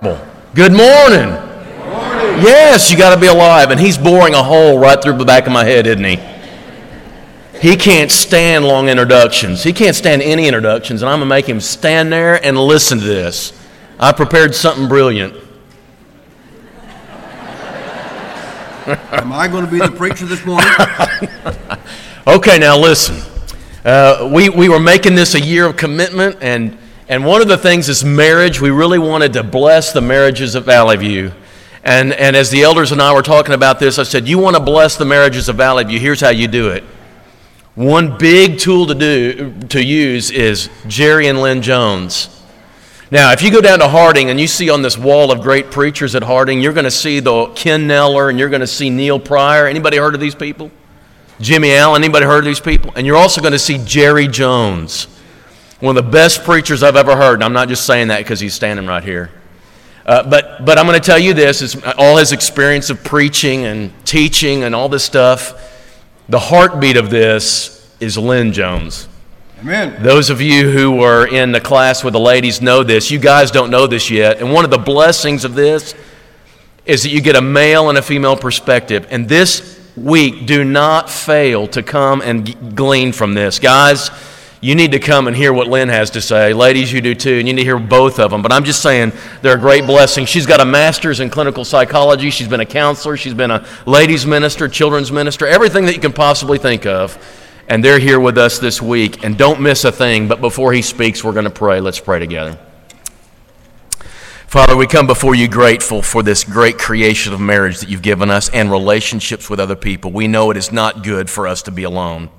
Good morning. Yes, you got to be alive. And he's boring a hole right through the back of my head, isn't he? He can't stand long introductions. He can't stand any introductions, and I'm going to make him stand there and listen to this. I prepared something brilliant. Am I going to be the preacher this morning? Okay, now listen. Uh, we, we were making this a year of commitment, and, and one of the things is marriage. We really wanted to bless the marriages of Valley View. And, and as the elders and I were talking about this, I said, You want to bless the marriages of Valley View? Here's how you do it. One big tool to, do, to use is Jerry and Lynn Jones. Now, if you go down to Harding and you see on this wall of great preachers at Harding, you're going to see the Ken Neller and you're going to see Neil Pryor. Anybody heard of these people? Jimmy Allen. Anybody heard of these people? And you're also going to see Jerry Jones, one of the best preachers I've ever heard. And I'm not just saying that because he's standing right here. Uh, but, but I'm going to tell you this is all his experience of preaching and teaching and all this stuff. The heartbeat of this is Lynn Jones. Amen. Those of you who were in the class with the ladies know this. You guys don't know this yet. And one of the blessings of this is that you get a male and a female perspective. And this week, do not fail to come and glean from this. Guys, you need to come and hear what Lynn has to say. Ladies, you do too. And you need to hear both of them. But I'm just saying they're a great blessing. She's got a master's in clinical psychology. She's been a counselor. She's been a ladies' minister, children's minister, everything that you can possibly think of. And they're here with us this week. And don't miss a thing. But before he speaks, we're going to pray. Let's pray together. Father, we come before you grateful for this great creation of marriage that you've given us and relationships with other people. We know it is not good for us to be alone.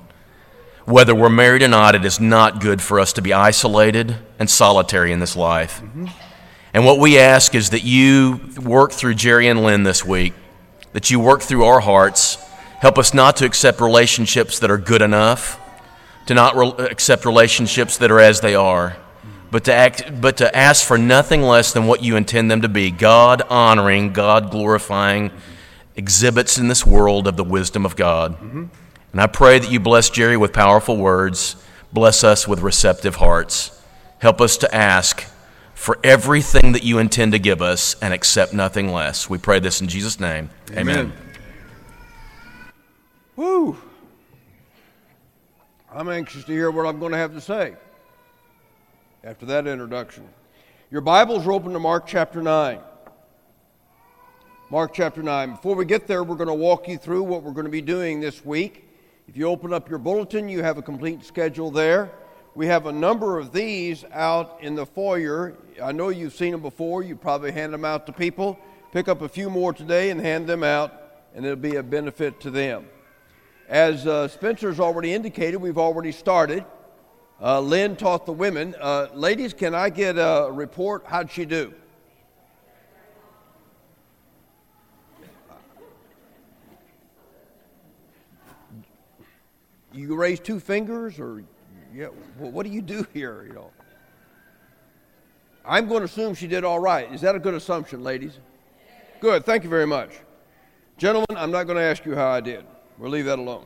Whether we're married or not, it is not good for us to be isolated and solitary in this life. Mm-hmm. And what we ask is that you work through Jerry and Lynn this week, that you work through our hearts. Help us not to accept relationships that are good enough, to not re- accept relationships that are as they are, but to, act, but to ask for nothing less than what you intend them to be God honoring, God glorifying exhibits in this world of the wisdom of God. Mm-hmm. And I pray that you bless Jerry with powerful words, bless us with receptive hearts. Help us to ask for everything that you intend to give us and accept nothing less. We pray this in Jesus' name. Amen. Woo! I'm anxious to hear what I'm going to have to say after that introduction. Your Bibles are open to Mark chapter 9. Mark chapter 9. Before we get there, we're going to walk you through what we're going to be doing this week. If you open up your bulletin, you have a complete schedule there. We have a number of these out in the foyer. I know you've seen them before. You probably hand them out to people. Pick up a few more today and hand them out, and it'll be a benefit to them. As uh, Spencer's already indicated, we've already started. Uh, Lynn taught the women. Uh, ladies, can I get a report? How'd she do? You raise two fingers, or yeah, well, what do you do here? You know, I'm going to assume she did all right. Is that a good assumption, ladies? Good. Thank you very much, gentlemen. I'm not going to ask you how I did. We'll leave that alone.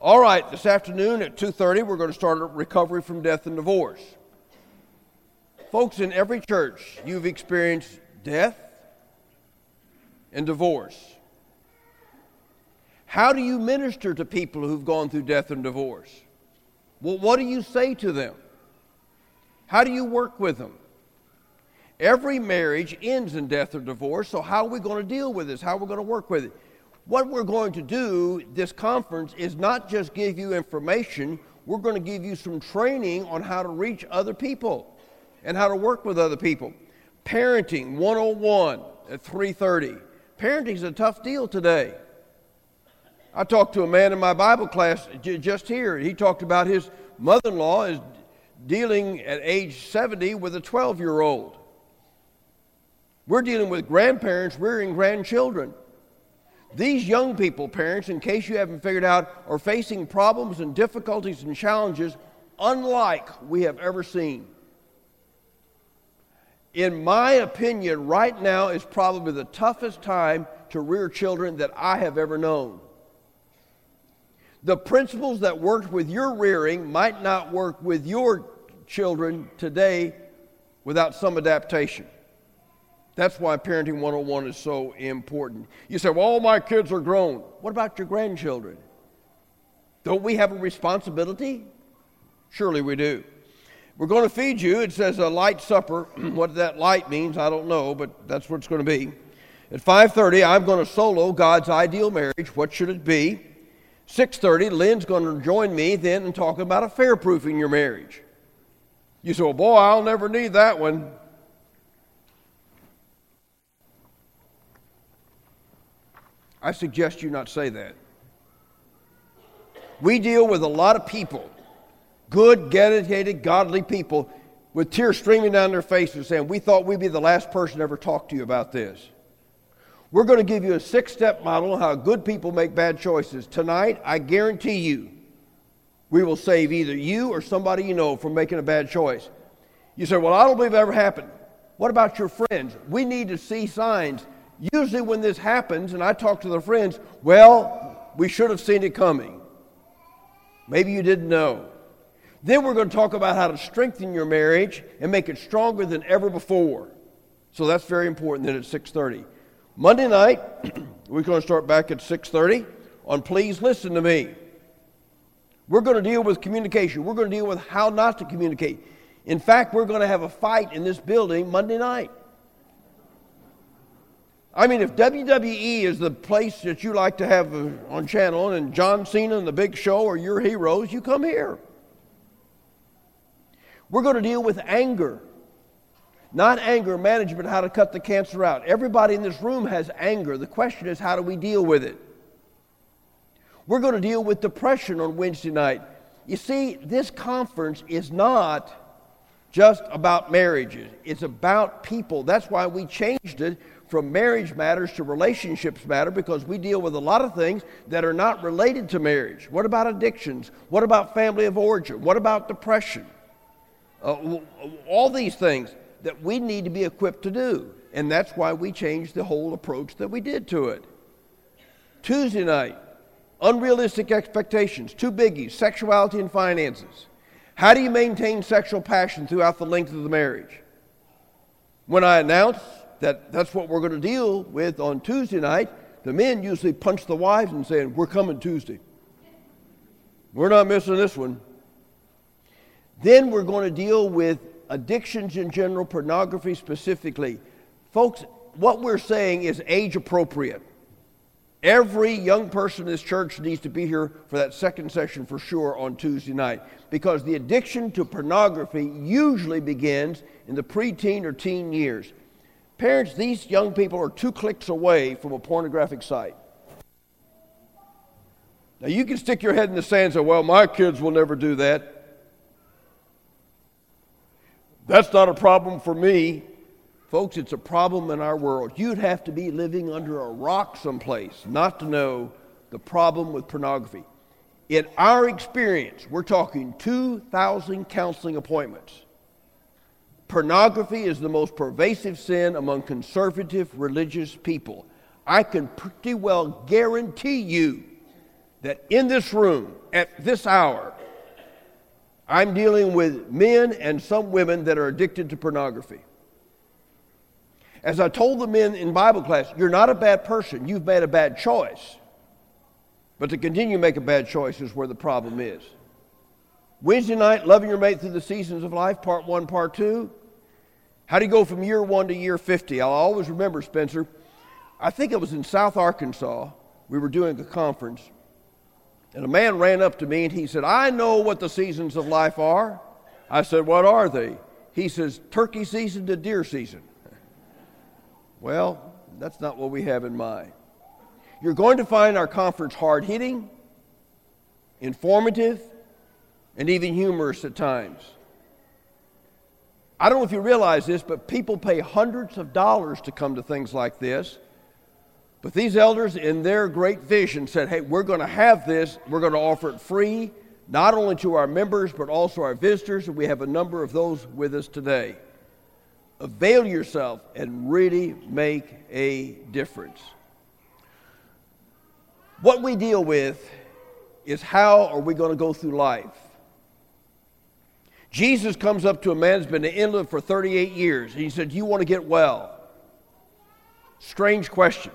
All right, this afternoon at 2:30 we're going to start a recovery from death and divorce. Folks in every church, you've experienced death and divorce. How do you minister to people who've gone through death and divorce? Well, what do you say to them? How do you work with them? Every marriage ends in death or divorce, so how are we going to deal with this? How are we going to work with it? What we're going to do this conference is not just give you information, we're going to give you some training on how to reach other people and how to work with other people. Parenting 101 at 3:30. Parenting is a tough deal today. I talked to a man in my Bible class just here. He talked about his mother-in-law is dealing at age 70 with a 12-year-old. We're dealing with grandparents rearing grandchildren. These young people, parents, in case you haven't figured out, are facing problems and difficulties and challenges unlike we have ever seen. In my opinion, right now is probably the toughest time to rear children that I have ever known. The principles that worked with your rearing might not work with your children today without some adaptation. That's why Parenting 101 is so important. You say, well, all my kids are grown. What about your grandchildren? Don't we have a responsibility? Surely we do. We're going to feed you. It says a light supper. what that light means, I don't know, but that's what it's going to be. At 5:30, I'm going to solo God's ideal marriage. What should it be? 6:30, Lynn's going to join me then and talk about affair proofing your marriage. You say, well, boy, I'll never need that one. I suggest you not say that. We deal with a lot of people, good, dedicated, godly people, with tears streaming down their faces saying, We thought we'd be the last person to ever talk to you about this. We're going to give you a six step model on how good people make bad choices. Tonight, I guarantee you, we will save either you or somebody you know from making a bad choice. You say, Well, I don't believe it ever happened. What about your friends? We need to see signs. Usually, when this happens, and I talk to the friends, well, we should have seen it coming. Maybe you didn't know. Then we're going to talk about how to strengthen your marriage and make it stronger than ever before. So that's very important then at 6:30. Monday night, we're going to start back at 6:30 on Please Listen to Me. We're going to deal with communication. We're going to deal with how not to communicate. In fact, we're going to have a fight in this building Monday night. I mean, if WWE is the place that you like to have uh, on channel and John Cena and the big show are your heroes, you come here. We're going to deal with anger. Not anger management, how to cut the cancer out. Everybody in this room has anger. The question is, how do we deal with it? We're going to deal with depression on Wednesday night. You see, this conference is not just about marriages, it's about people. That's why we changed it from marriage matters to relationships matter because we deal with a lot of things that are not related to marriage. What about addictions? What about family of origin? What about depression? Uh, all these things that we need to be equipped to do. And that's why we changed the whole approach that we did to it. Tuesday night, unrealistic expectations, two biggies sexuality and finances. How do you maintain sexual passion throughout the length of the marriage? When I announce that that's what we're going to deal with on Tuesday night, the men usually punch the wives and say, We're coming Tuesday. We're not missing this one. Then we're going to deal with addictions in general, pornography specifically. Folks, what we're saying is age appropriate. Every young person in this church needs to be here for that second session for sure on Tuesday night because the addiction to pornography usually begins in the preteen or teen years. Parents, these young people are two clicks away from a pornographic site. Now, you can stick your head in the sand and say, well, my kids will never do that. That's not a problem for me. Folks, it's a problem in our world. You'd have to be living under a rock someplace not to know the problem with pornography. In our experience, we're talking 2,000 counseling appointments. Pornography is the most pervasive sin among conservative religious people. I can pretty well guarantee you that in this room, at this hour, I'm dealing with men and some women that are addicted to pornography. As I told the men in Bible class, you're not a bad person, you've made a bad choice. But to continue to make a bad choice is where the problem is. Wednesday night, loving your mate through the seasons of life, part one, part two. How do you go from year one to year 50? I'll always remember, Spencer. I think it was in South Arkansas. We were doing a conference. And a man ran up to me and he said, I know what the seasons of life are. I said, What are they? He says, Turkey season to deer season. Well, that's not what we have in mind. You're going to find our conference hard hitting, informative, and even humorous at times. I don't know if you realize this, but people pay hundreds of dollars to come to things like this. But these elders, in their great vision, said, hey, we're going to have this, we're going to offer it free, not only to our members, but also our visitors, and we have a number of those with us today. Avail yourself and really make a difference. What we deal with is how are we going to go through life? Jesus comes up to a man who's been invalid for 38 years, and he said, You want to get well? Strange question.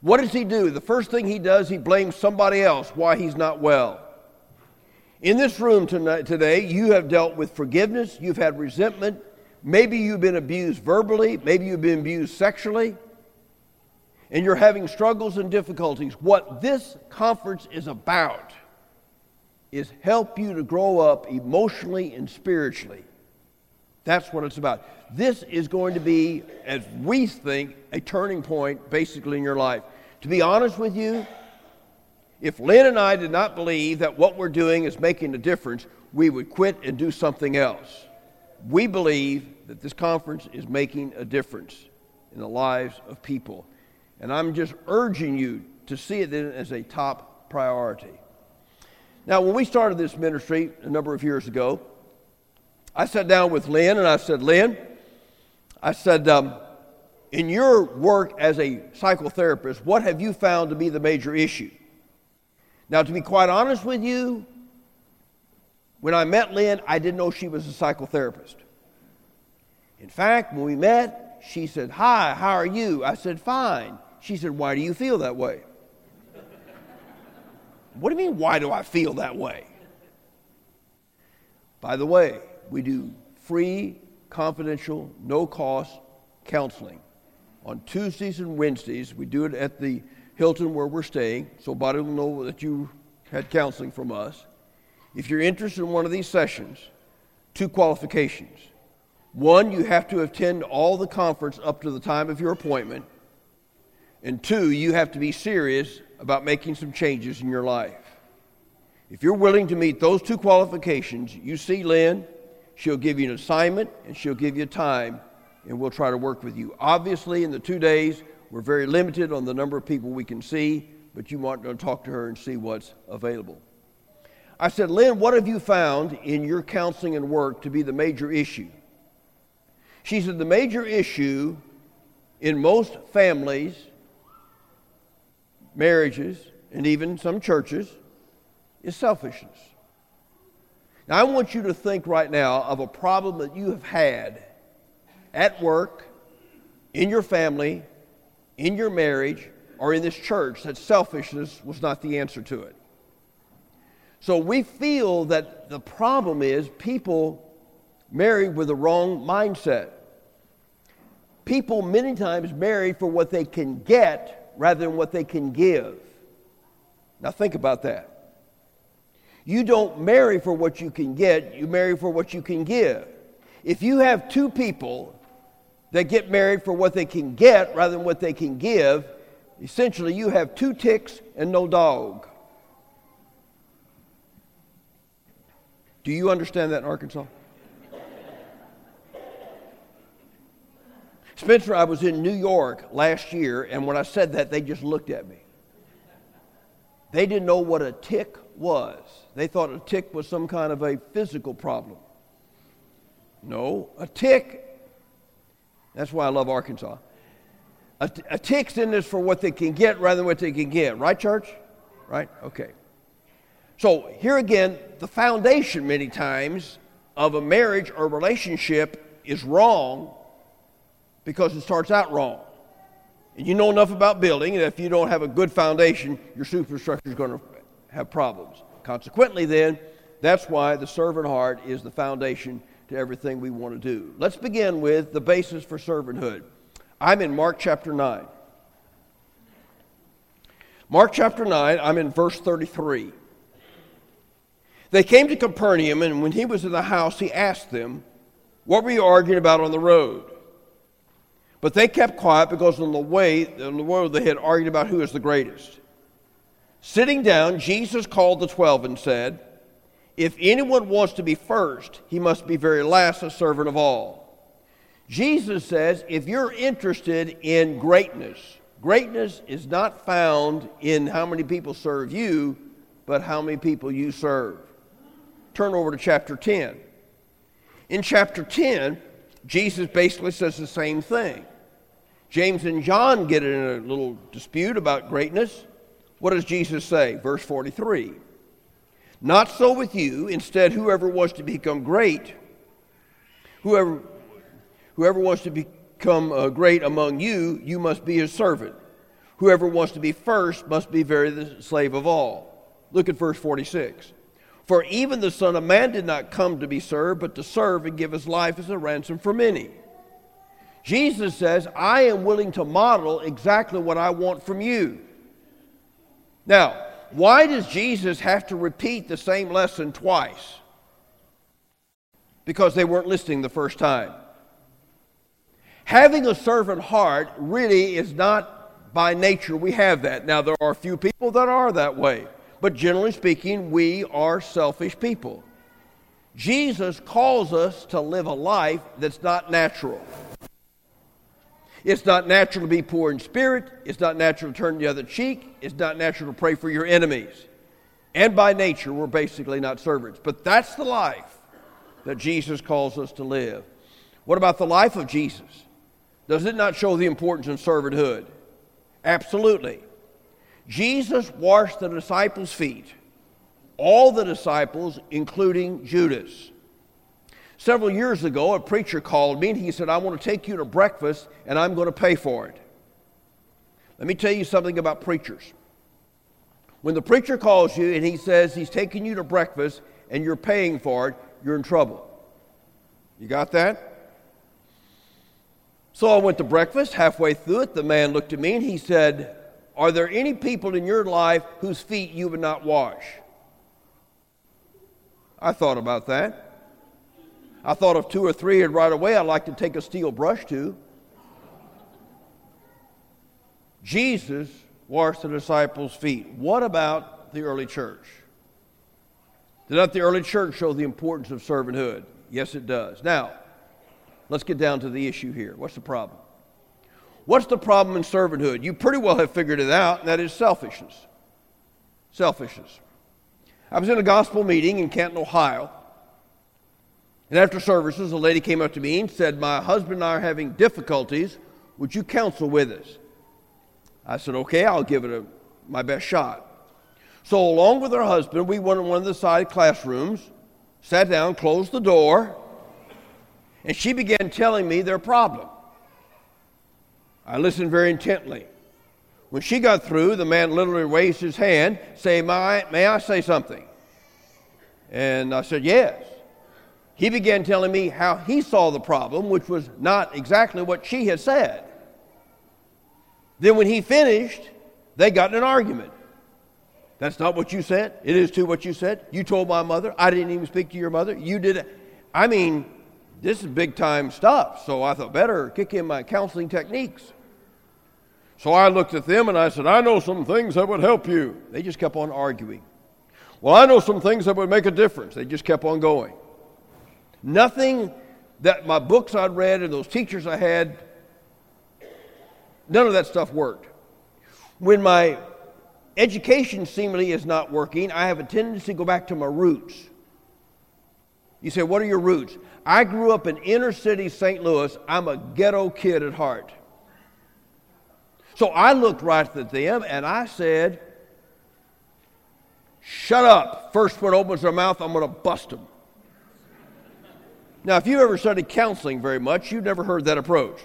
What does he do? The first thing he does, he blames somebody else why he's not well. In this room tonight, today, you have dealt with forgiveness, you've had resentment, maybe you've been abused verbally, maybe you've been abused sexually, and you're having struggles and difficulties. What this conference is about is help you to grow up emotionally and spiritually. That's what it's about. This is going to be, as we think, a turning point basically in your life. To be honest with you, if Lynn and I did not believe that what we're doing is making a difference, we would quit and do something else. We believe that this conference is making a difference in the lives of people. And I'm just urging you to see it as a top priority. Now, when we started this ministry a number of years ago, I sat down with Lynn and I said, Lynn, I said, um, in your work as a psychotherapist, what have you found to be the major issue? Now, to be quite honest with you, when I met Lynn, I didn't know she was a psychotherapist. In fact, when we met, she said, Hi, how are you? I said, Fine. She said, Why do you feel that way? what do you mean, why do I feel that way? By the way, we do free, confidential, no cost counseling. On Tuesdays and Wednesdays, we do it at the Hilton where we're staying, so body will know that you had counseling from us. If you're interested in one of these sessions, two qualifications. One, you have to attend all the conference up to the time of your appointment. And two, you have to be serious about making some changes in your life. If you're willing to meet those two qualifications, you see Lynn, she'll give you an assignment and she'll give you time, and we'll try to work with you. Obviously, in the two days, we're very limited on the number of people we can see, but you might want to talk to her and see what's available. I said, Lynn, what have you found in your counseling and work to be the major issue? She said, the major issue in most families marriages, and even some churches, is selfishness. Now, I want you to think right now of a problem that you have had at work, in your family, in your marriage, or in this church that selfishness was not the answer to it. So we feel that the problem is people marry with the wrong mindset. People many times marry for what they can get rather than what they can give. Now, think about that. You don't marry for what you can get, you marry for what you can give. If you have two people that get married for what they can get rather than what they can give, essentially you have two ticks and no dog. Do you understand that in Arkansas? Spencer, I was in New York last year, and when I said that, they just looked at me. They didn't know what a tick was. They thought a tick was some kind of a physical problem. No, a tick, that's why I love Arkansas. A, a tick's in this for what they can get rather than what they can get. Right, church? Right? Okay. So here again, the foundation many times of a marriage or relationship is wrong because it starts out wrong. And you know enough about building that if you don't have a good foundation, your superstructure is going to have problems. Consequently, then, that's why the servant heart is the foundation to everything we want to do. Let's begin with the basis for servanthood. I'm in Mark chapter 9. Mark chapter 9, I'm in verse 33. They came to Capernaum, and when he was in the house, he asked them, What were you arguing about on the road? But they kept quiet because on the way, on the road, they had argued about who is the greatest. Sitting down, Jesus called the twelve and said, If anyone wants to be first, he must be very last, a servant of all. Jesus says, if you're interested in greatness, greatness is not found in how many people serve you, but how many people you serve. Turn over to chapter 10. In chapter 10, Jesus basically says the same thing. James and John get in a little dispute about greatness. What does Jesus say? Verse 43 Not so with you. Instead, whoever wants to become great, whoever, whoever wants to become uh, great among you, you must be his servant. Whoever wants to be first must be very the slave of all. Look at verse 46. For even the Son of Man did not come to be served, but to serve and give his life as a ransom for many. Jesus says, I am willing to model exactly what I want from you. Now, why does Jesus have to repeat the same lesson twice? Because they weren't listening the first time. Having a servant heart really is not by nature we have that. Now, there are a few people that are that way, but generally speaking, we are selfish people. Jesus calls us to live a life that's not natural. It's not natural to be poor in spirit. It's not natural to turn the other cheek. It's not natural to pray for your enemies. And by nature, we're basically not servants. But that's the life that Jesus calls us to live. What about the life of Jesus? Does it not show the importance of servanthood? Absolutely. Jesus washed the disciples' feet, all the disciples, including Judas. Several years ago, a preacher called me and he said, I want to take you to breakfast and I'm going to pay for it. Let me tell you something about preachers. When the preacher calls you and he says he's taking you to breakfast and you're paying for it, you're in trouble. You got that? So I went to breakfast. Halfway through it, the man looked at me and he said, Are there any people in your life whose feet you would not wash? I thought about that. I thought of two or three, and right away I'd like to take a steel brush to. Jesus washed the disciples' feet. What about the early church? Did not the early church show the importance of servanthood? Yes, it does. Now, let's get down to the issue here. What's the problem? What's the problem in servanthood? You pretty well have figured it out, and that is selfishness. Selfishness. I was in a gospel meeting in Canton, Ohio. And after services, a lady came up to me and said, My husband and I are having difficulties. Would you counsel with us? I said, Okay, I'll give it a, my best shot. So, along with her husband, we went in one of the side classrooms, sat down, closed the door, and she began telling me their problem. I listened very intently. When she got through, the man literally raised his hand, saying, may, may I say something? And I said, Yes he began telling me how he saw the problem, which was not exactly what she had said. Then, when he finished, they got in an argument. That's not what you said. It is too what you said. You told my mother. I didn't even speak to your mother. You did it. I mean, this is big time stuff. So I thought, better kick in my counseling techniques. So I looked at them and I said, I know some things that would help you. They just kept on arguing. Well, I know some things that would make a difference. They just kept on going. Nothing that my books I'd read and those teachers I had, none of that stuff worked. When my education seemingly is not working, I have a tendency to go back to my roots. You say, What are your roots? I grew up in inner city St. Louis. I'm a ghetto kid at heart. So I looked right at them and I said, Shut up. First one opens their mouth, I'm going to bust them. Now, if you ever studied counseling very much, you've never heard that approach.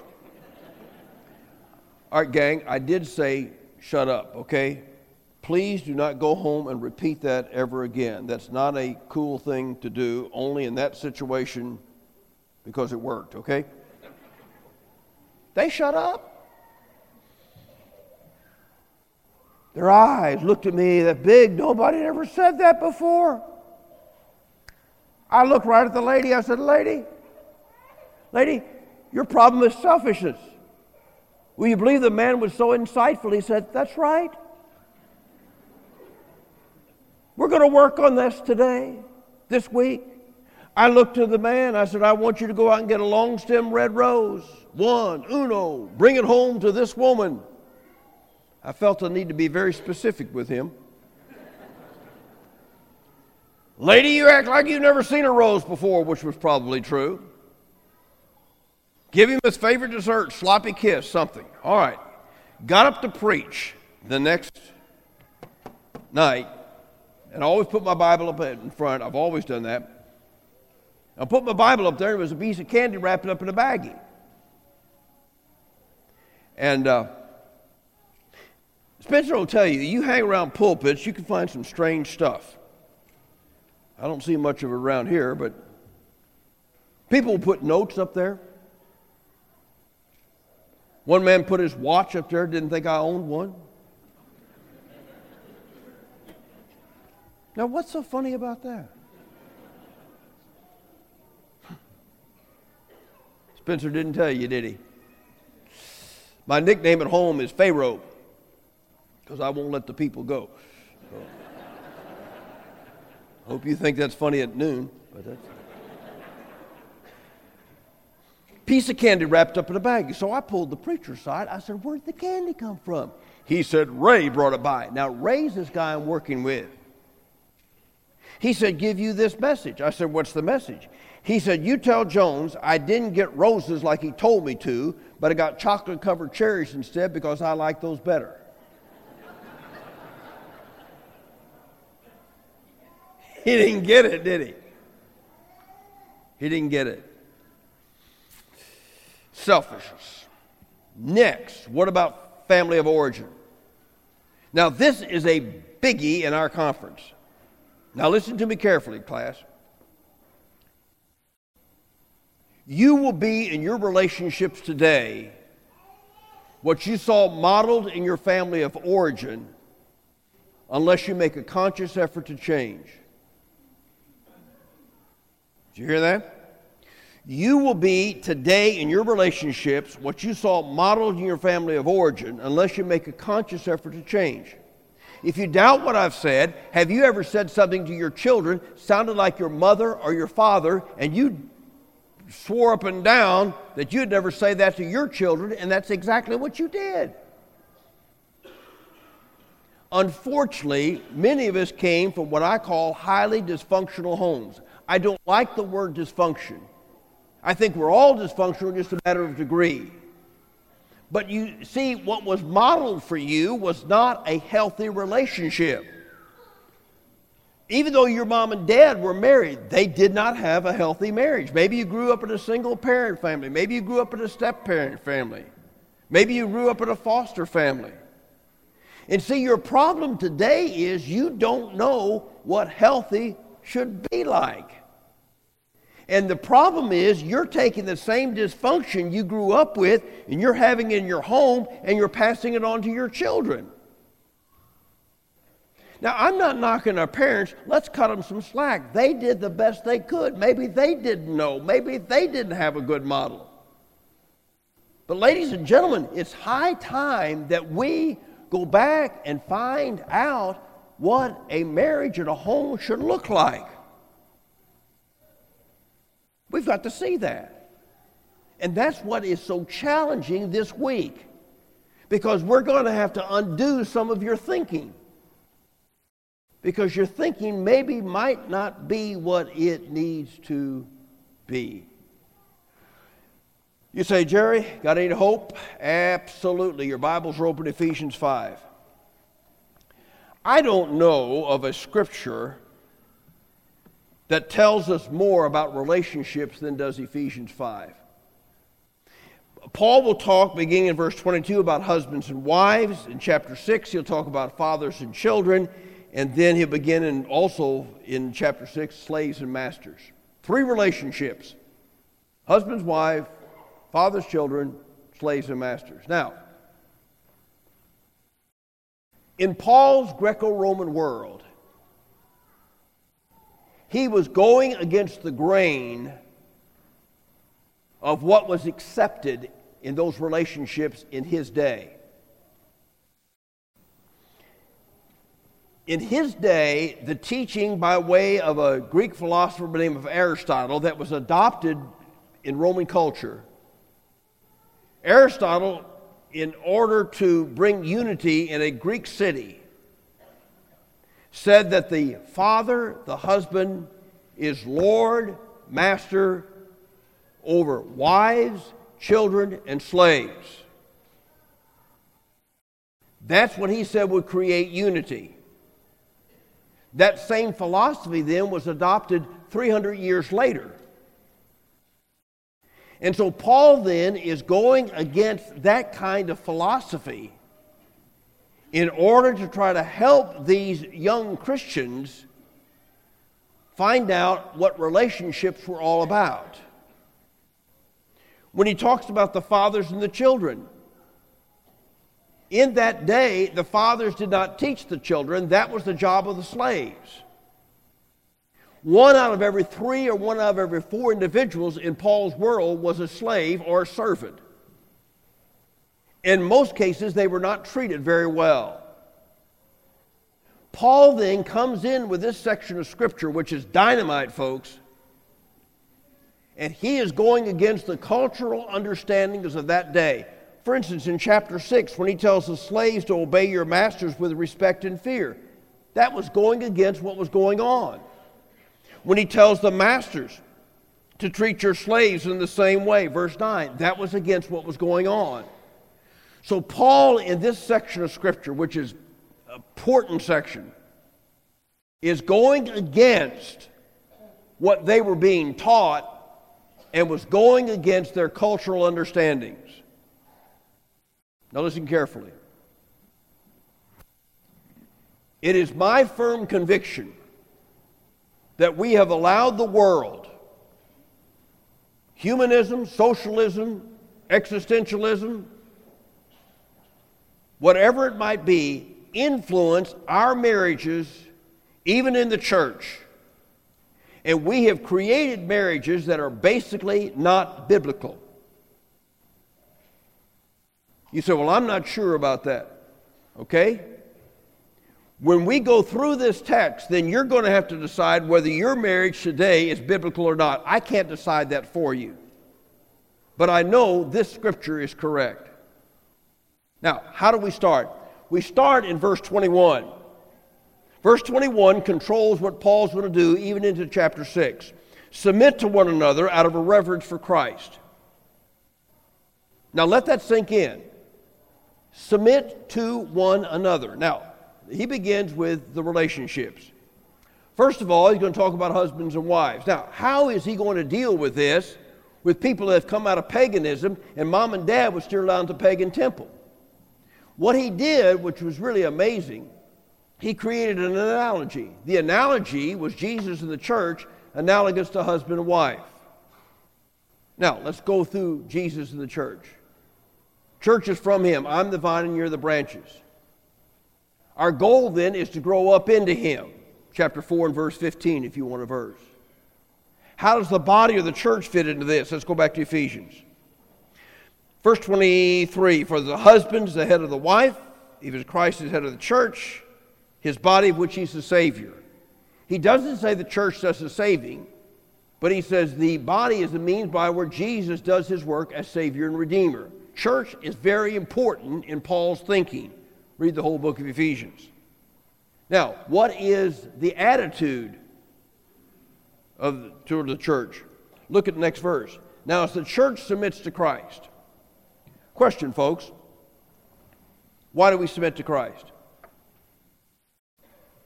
All right, gang, I did say shut up, okay? Please do not go home and repeat that ever again. That's not a cool thing to do, only in that situation because it worked, okay? They shut up. Their eyes looked at me that big. Nobody had ever said that before. I looked right at the lady. I said, Lady, lady, your problem is selfishness. Will you believe the man was so insightful? He said, That's right. We're going to work on this today, this week. I looked to the man. I said, I want you to go out and get a long stem red rose. One, uno, bring it home to this woman. I felt the need to be very specific with him. Lady, you act like you've never seen a rose before, which was probably true. Give him his favorite dessert, sloppy kiss, something. All right. Got up to preach the next night, and I always put my Bible up in front. I've always done that. I put my Bible up there, and there was a piece of candy wrapped up in a baggie. And uh, Spencer will tell you, you hang around pulpits, you can find some strange stuff. I don't see much of it around here, but people put notes up there. One man put his watch up there, didn't think I owned one. Now, what's so funny about that? Spencer didn't tell you, did he? My nickname at home is Pharaoh because I won't let the people go. So, hope you think that's funny at noon. Piece of candy wrapped up in a bag. So I pulled the preacher aside. I said, Where'd the candy come from? He said, Ray brought it by. Now, Ray's this guy I'm working with. He said, Give you this message. I said, What's the message? He said, You tell Jones I didn't get roses like he told me to, but I got chocolate covered cherries instead because I like those better. He didn't get it, did he? He didn't get it. Selfishness. Next, what about family of origin? Now, this is a biggie in our conference. Now, listen to me carefully, class. You will be in your relationships today what you saw modeled in your family of origin unless you make a conscious effort to change. Did you hear that? You will be today in your relationships what you saw modeled in your family of origin unless you make a conscious effort to change. If you doubt what I've said, have you ever said something to your children sounded like your mother or your father and you swore up and down that you'd never say that to your children, and that's exactly what you did. Unfortunately, many of us came from what I call highly dysfunctional homes. I don't like the word dysfunction. I think we're all dysfunctional, just a matter of degree. But you see, what was modeled for you was not a healthy relationship even though your mom and dad were married, they did not have a healthy marriage. Maybe you grew up in a single parent family. Maybe you grew up in a step parent family. Maybe you grew up in a foster family. And see, your problem today is you don't know what healthy should be like. And the problem is you're taking the same dysfunction you grew up with and you're having in your home and you're passing it on to your children. Now, I'm not knocking our parents. Let's cut them some slack. They did the best they could. Maybe they didn't know. Maybe they didn't have a good model. But, ladies and gentlemen, it's high time that we go back and find out what a marriage and a home should look like. We've got to see that. And that's what is so challenging this week because we're going to have to undo some of your thinking because your thinking maybe might not be what it needs to be. You say, Jerry, got any hope? Absolutely. Your Bibles are open Ephesians 5. I don't know of a scripture that tells us more about relationships than does Ephesians 5. Paul will talk beginning in verse 22 about husbands and wives. In chapter 6, he'll talk about fathers and children. And then he'll begin in also in chapter 6, slaves and masters. Three relationships husbands, wife, fathers, children, slaves, and masters. Now, in Paul's Greco Roman world, he was going against the grain of what was accepted in those relationships in his day. in his day, the teaching by way of a Greek philosopher by the name of Aristotle that was adopted in Roman culture. Aristotle, in order to bring unity in a Greek city, said that the father, the husband, is Lord, master over wives, children, and slaves. That's what he said would create unity. That same philosophy then was adopted 300 years later. And so Paul then is going against that kind of philosophy in order to try to help these young Christians find out what relationships were all about. When he talks about the fathers and the children, in that day, the fathers did not teach the children, that was the job of the slaves. One out of every three or one out of every four individuals in Paul's world was a slave or a servant. In most cases, they were not treated very well. Paul then comes in with this section of Scripture, which is dynamite, folks, and he is going against the cultural understandings of that day. For instance, in chapter 6, when he tells the slaves to obey your masters with respect and fear, that was going against what was going on. When he tells the masters to treat your slaves in the same way, verse 9, that was against what was going on. So, Paul, in this section of Scripture, which is an important section, is going against what they were being taught and was going against their cultural understandings. Now, listen carefully. It is my firm conviction that we have allowed the world, humanism, socialism, existentialism, whatever it might be, influence our marriages, even in the church. And we have created marriages that are basically not biblical. You say, Well, I'm not sure about that. Okay? When we go through this text, then you're going to have to decide whether your marriage today is biblical or not. I can't decide that for you. But I know this scripture is correct. Now, how do we start? We start in verse 21. Verse 21 controls what Paul's going to do even into chapter 6. Submit to one another out of a reverence for Christ. Now let that sink in. Submit to one another. Now, he begins with the relationships. First of all, he's going to talk about husbands and wives. Now, how is he going to deal with this with people that have come out of paganism and mom and dad was still around the pagan temple? What he did, which was really amazing, he created an analogy. The analogy was Jesus and the church, analogous to husband and wife. Now, let's go through Jesus and the church. Church is from him. I'm the vine and you're the branches. Our goal then is to grow up into him. Chapter 4 and verse 15, if you want a verse. How does the body of the church fit into this? Let's go back to Ephesians. Verse 23 For the husband is the head of the wife, even Christ is head of the church his body of which he's the Savior. He doesn't say the church does the saving, but he says the body is the means by where Jesus does his work as Savior and Redeemer. Church is very important in Paul's thinking. Read the whole book of Ephesians. Now, what is the attitude of toward the church? Look at the next verse. Now, as the church submits to Christ. Question, folks. Why do we submit to Christ?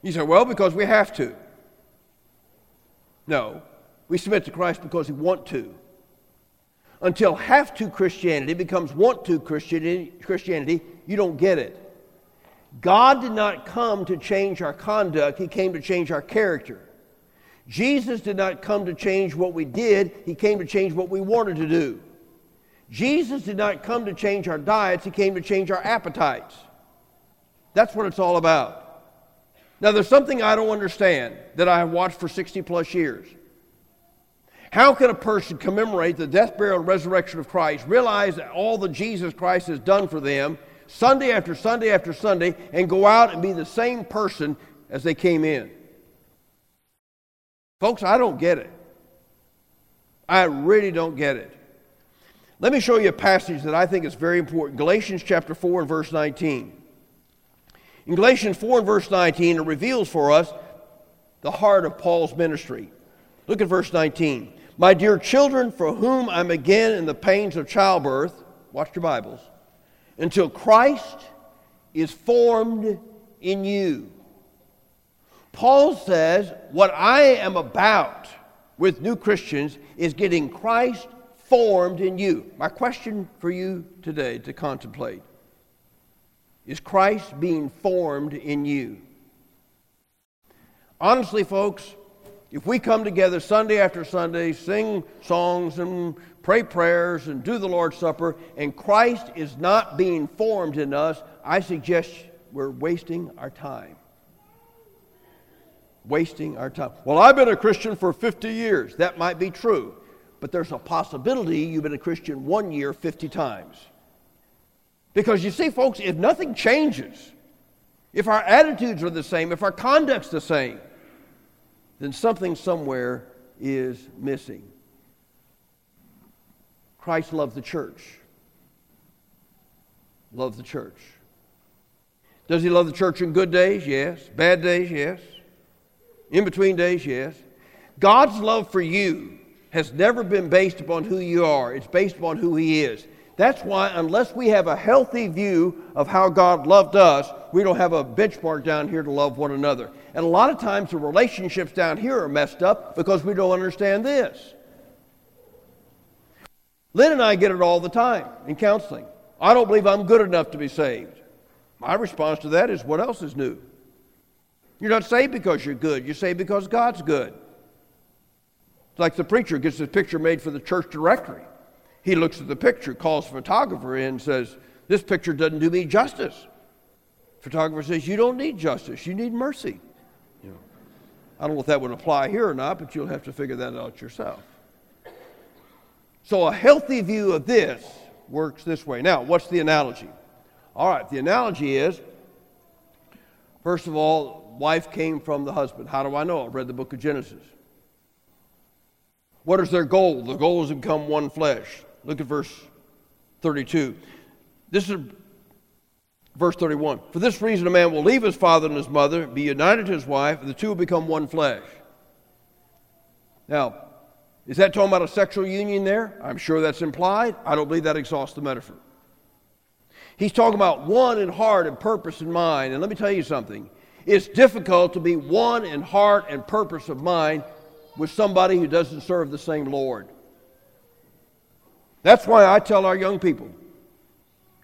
You say, well, because we have to. No, we submit to Christ because we want to. Until have to Christianity becomes want to Christianity, Christianity, you don't get it. God did not come to change our conduct, He came to change our character. Jesus did not come to change what we did, He came to change what we wanted to do. Jesus did not come to change our diets, He came to change our appetites. That's what it's all about. Now, there's something I don't understand that I have watched for 60 plus years. How can a person commemorate the death, burial, and resurrection of Christ, realize all that Jesus Christ has done for them Sunday after Sunday after Sunday, and go out and be the same person as they came in? Folks, I don't get it. I really don't get it. Let me show you a passage that I think is very important Galatians chapter 4 and verse 19. In Galatians 4 and verse 19, it reveals for us the heart of Paul's ministry. Look at verse 19. My dear children, for whom I'm again in the pains of childbirth, watch your Bibles, until Christ is formed in you. Paul says, What I am about with new Christians is getting Christ formed in you. My question for you today to contemplate is Christ being formed in you? Honestly, folks, if we come together Sunday after Sunday, sing songs and pray prayers and do the Lord's Supper, and Christ is not being formed in us, I suggest we're wasting our time. Wasting our time. Well, I've been a Christian for 50 years. That might be true, but there's a possibility you've been a Christian one year 50 times. Because you see, folks, if nothing changes, if our attitudes are the same, if our conduct's the same, then something somewhere is missing. Christ loved the church. Loved the church. Does he love the church in good days? Yes. Bad days? Yes. In between days? Yes. God's love for you has never been based upon who you are, it's based upon who he is. That's why, unless we have a healthy view of how God loved us, we don't have a benchmark down here to love one another. And a lot of times the relationships down here are messed up because we don't understand this. Lynn and I get it all the time in counseling. I don't believe I'm good enough to be saved. My response to that is, what else is new? You're not saved because you're good. You're saved because God's good. It's like the preacher gets his picture made for the church directory. He looks at the picture, calls the photographer in, and says, This picture doesn't do me justice. Photographer says, You don't need justice, you need mercy. You know, I don't know if that would apply here or not, but you'll have to figure that out yourself. So, a healthy view of this works this way. Now, what's the analogy? All right, the analogy is first of all, wife came from the husband. How do I know? I've read the book of Genesis. What is their goal? The goal is to become one flesh. Look at verse 32. This is verse 31. For this reason, a man will leave his father and his mother, be united to his wife, and the two will become one flesh. Now, is that talking about a sexual union there? I'm sure that's implied. I don't believe that exhausts the metaphor. He's talking about one in heart and purpose in mind. And let me tell you something. It's difficult to be one in heart and purpose of mind with somebody who doesn't serve the same Lord. That's why I tell our young people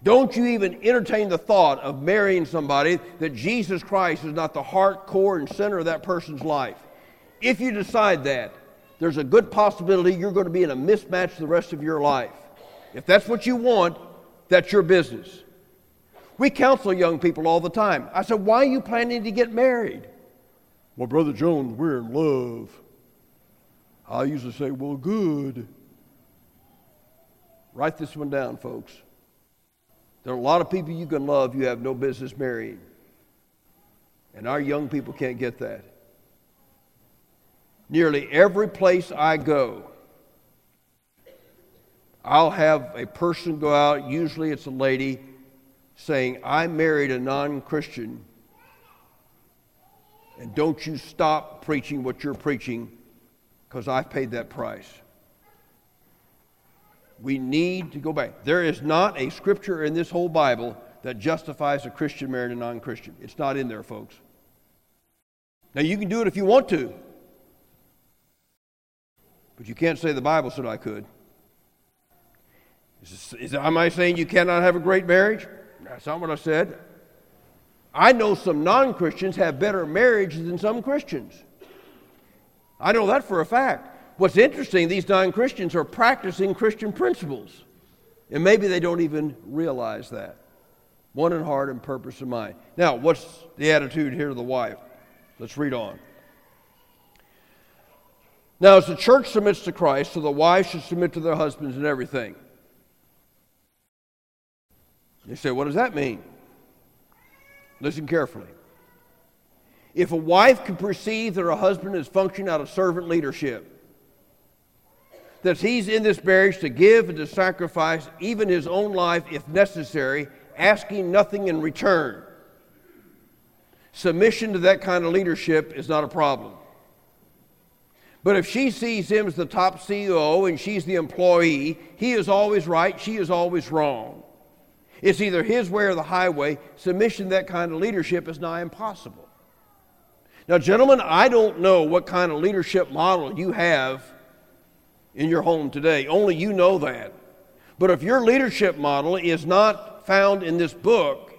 don't you even entertain the thought of marrying somebody that Jesus Christ is not the heart, core, and center of that person's life. If you decide that, there's a good possibility you're going to be in a mismatch the rest of your life. If that's what you want, that's your business. We counsel young people all the time. I said, Why are you planning to get married? Well, Brother Jones, we're in love. I usually say, Well, good. Write this one down, folks. There are a lot of people you can love you have no business marrying. And our young people can't get that. Nearly every place I go, I'll have a person go out, usually it's a lady, saying, I married a non Christian, and don't you stop preaching what you're preaching because I've paid that price. We need to go back. There is not a scripture in this whole Bible that justifies a Christian marrying a non Christian. It's not in there, folks. Now, you can do it if you want to, but you can't say the Bible said I could. Is, is am I saying you cannot have a great marriage? That's not what I said. I know some non Christians have better marriages than some Christians. I know that for a fact. What's interesting, these non Christians are practicing Christian principles. And maybe they don't even realize that. One in heart and purpose in mind. Now, what's the attitude here of the wife? Let's read on. Now, as the church submits to Christ, so the wives should submit to their husbands in everything. You say, what does that mean? Listen carefully. If a wife can perceive that her husband is functioning out of servant leadership, that he's in this marriage to give and to sacrifice even his own life if necessary, asking nothing in return. Submission to that kind of leadership is not a problem. But if she sees him as the top CEO and she's the employee, he is always right, she is always wrong. It's either his way or the highway. Submission to that kind of leadership is nigh impossible. Now, gentlemen, I don't know what kind of leadership model you have in your home today. Only you know that. But if your leadership model is not found in this book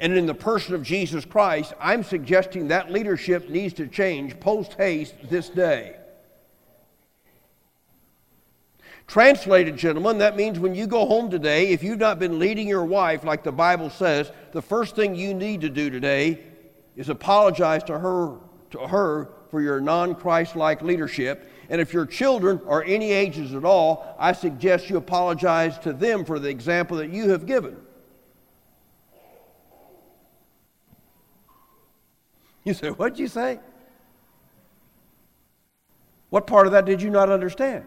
and in the person of Jesus Christ, I'm suggesting that leadership needs to change post haste this day. Translated, gentlemen, that means when you go home today, if you've not been leading your wife like the Bible says, the first thing you need to do today is apologize to her, to her for your non Christ like leadership. And if your children are any ages at all, I suggest you apologize to them for the example that you have given. You say, What'd you say? What part of that did you not understand?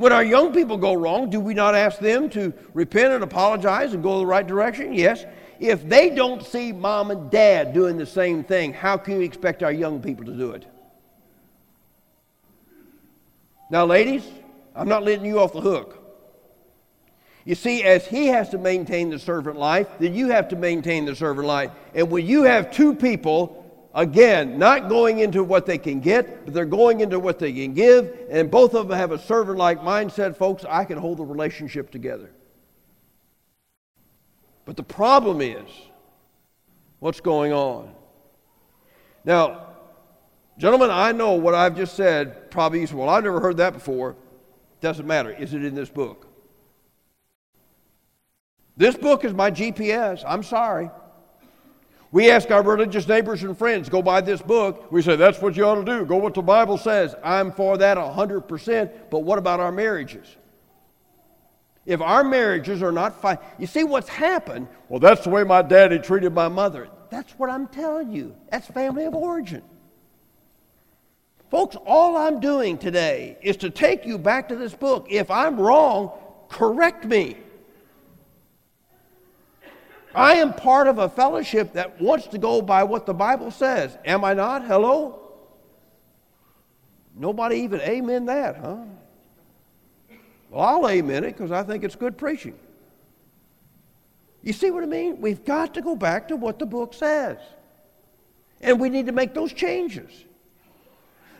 When our young people go wrong, do we not ask them to repent and apologize and go the right direction? Yes. If they don't see mom and dad doing the same thing, how can we expect our young people to do it? Now, ladies, I'm not letting you off the hook. You see, as he has to maintain the servant life, then you have to maintain the servant life. And when you have two people Again, not going into what they can get, but they're going into what they can give. And both of them have a servant like mindset, folks. I can hold the relationship together. But the problem is what's going on. Now, gentlemen, I know what I've just said probably, well, I've never heard that before. Doesn't matter. Is it in this book? This book is my GPS. I'm sorry. We ask our religious neighbors and friends, go buy this book. We say, that's what you ought to do. Go what the Bible says. I'm for that 100%. But what about our marriages? If our marriages are not fine, you see what's happened? Well, that's the way my daddy treated my mother. That's what I'm telling you. That's family of origin. Folks, all I'm doing today is to take you back to this book. If I'm wrong, correct me. I am part of a fellowship that wants to go by what the Bible says. Am I not? Hello? Nobody even amen that, huh? Well, I'll amen it because I think it's good preaching. You see what I mean? We've got to go back to what the book says. And we need to make those changes.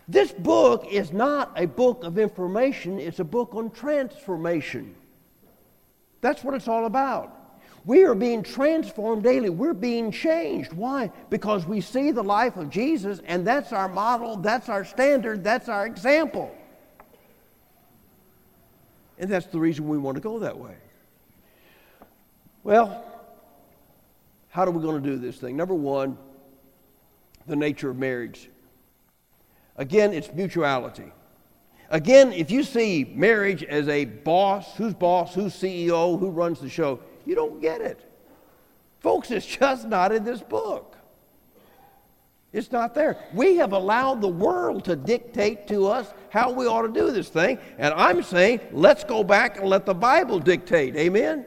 This book is not a book of information, it's a book on transformation. That's what it's all about. We are being transformed daily. We're being changed. Why? Because we see the life of Jesus, and that's our model, that's our standard, that's our example. And that's the reason we want to go that way. Well, how are we going to do this thing? Number one, the nature of marriage. Again, it's mutuality. Again, if you see marriage as a boss, who's boss, who's CEO, who runs the show, you don't get it. Folks, it's just not in this book. It's not there. We have allowed the world to dictate to us how we ought to do this thing. And I'm saying, let's go back and let the Bible dictate. Amen?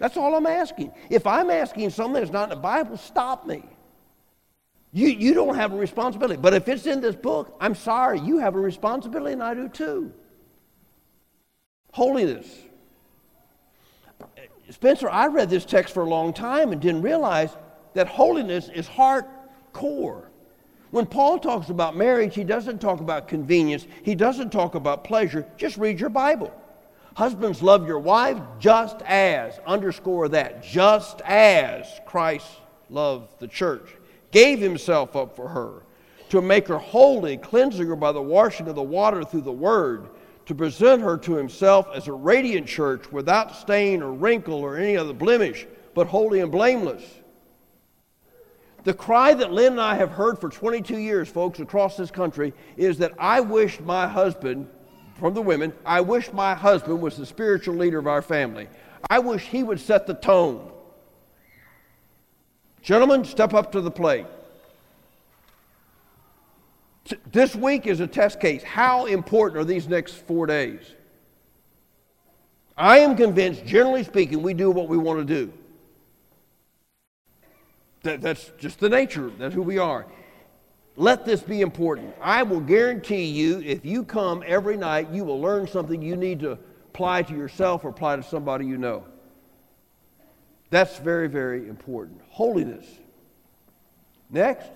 That's all I'm asking. If I'm asking something that's not in the Bible, stop me. You, you don't have a responsibility. But if it's in this book, I'm sorry, you have a responsibility, and I do too. Holiness. Spencer, I read this text for a long time and didn't realize that holiness is heart core. When Paul talks about marriage, he doesn't talk about convenience, he doesn't talk about pleasure. Just read your Bible. Husbands, love your wife just as, underscore that, just as Christ loved the church, gave himself up for her to make her holy, cleansing her by the washing of the water through the word to present her to himself as a radiant church without stain or wrinkle or any other blemish, but holy and blameless. The cry that Lynn and I have heard for 22 years, folks, across this country is that I wish my husband, from the women, I wish my husband was the spiritual leader of our family. I wish he would set the tone. Gentlemen, step up to the plate. This week is a test case. How important are these next four days? I am convinced, generally speaking, we do what we want to do. That, that's just the nature, that's who we are. Let this be important. I will guarantee you, if you come every night, you will learn something you need to apply to yourself or apply to somebody you know. That's very, very important. Holiness. Next.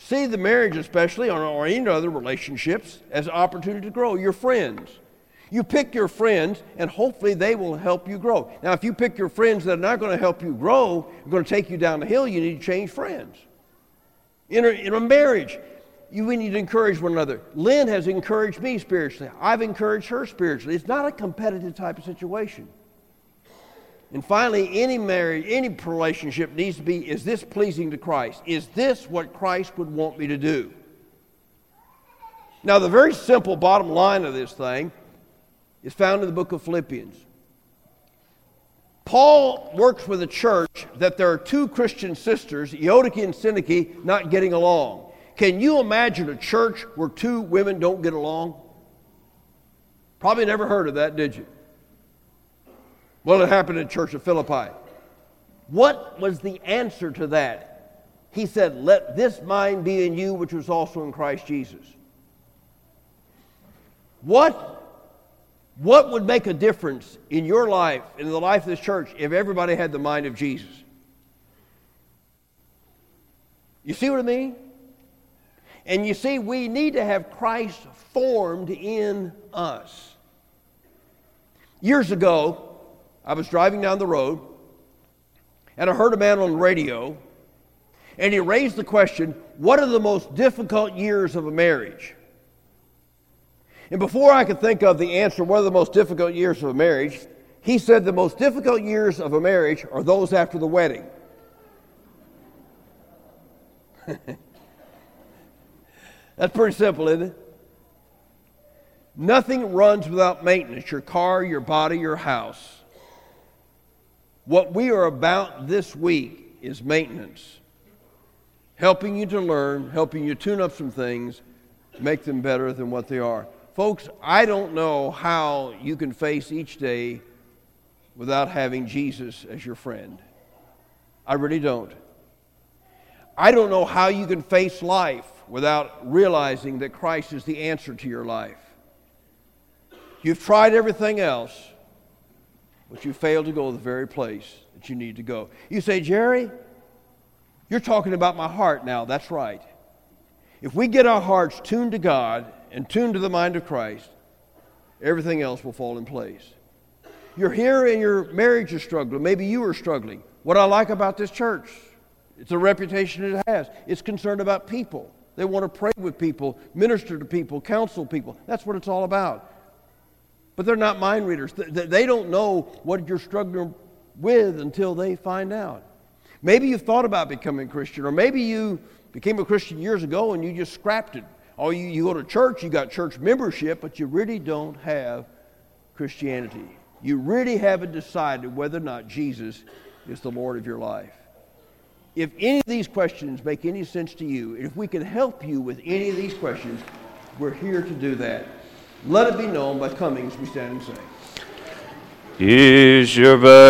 See the marriage, especially, or any other relationships, as an opportunity to grow. Your friends. You pick your friends, and hopefully they will help you grow. Now, if you pick your friends that are not going to help you grow, are going to take you down the hill, you need to change friends. In a, in a marriage, you, we need to encourage one another. Lynn has encouraged me spiritually. I've encouraged her spiritually. It's not a competitive type of situation. And finally, any marriage, any relationship needs to be is this pleasing to Christ? Is this what Christ would want me to do? Now, the very simple bottom line of this thing is found in the book of Philippians. Paul works with a church that there are two Christian sisters, Euodia and Syntyche, not getting along. Can you imagine a church where two women don't get along? Probably never heard of that, did you? Well, it happened in church of Philippi. What was the answer to that? He said, Let this mind be in you, which was also in Christ Jesus. What what would make a difference in your life, in the life of this church, if everybody had the mind of Jesus? You see what I mean? And you see, we need to have Christ formed in us. Years ago, I was driving down the road and I heard a man on the radio and he raised the question what are the most difficult years of a marriage? And before I could think of the answer, what are the most difficult years of a marriage? He said the most difficult years of a marriage are those after the wedding. That's pretty simple, isn't it? Nothing runs without maintenance your car, your body, your house. What we are about this week is maintenance, helping you to learn, helping you tune up some things, make them better than what they are. Folks, I don't know how you can face each day without having Jesus as your friend. I really don't. I don't know how you can face life without realizing that Christ is the answer to your life. You've tried everything else, but you failed to go to the very place that you need to go. You say, Jerry, you're talking about my heart now. That's right. If we get our hearts tuned to God and tuned to the mind of Christ, everything else will fall in place. You're here and your marriage is struggling. Maybe you are struggling. What I like about this church, it's a reputation it has. It's concerned about people. They want to pray with people, minister to people, counsel people. That's what it's all about. But they're not mind readers. They don't know what you're struggling with until they find out. Maybe you've thought about becoming a Christian, or maybe you became a Christian years ago and you just scrapped it. Oh, you, you go to church, you got church membership, but you really don't have Christianity. You really haven't decided whether or not Jesus is the Lord of your life. If any of these questions make any sense to you, if we can help you with any of these questions, we're here to do that. Let it be known by coming as we stand and sing. Is your burden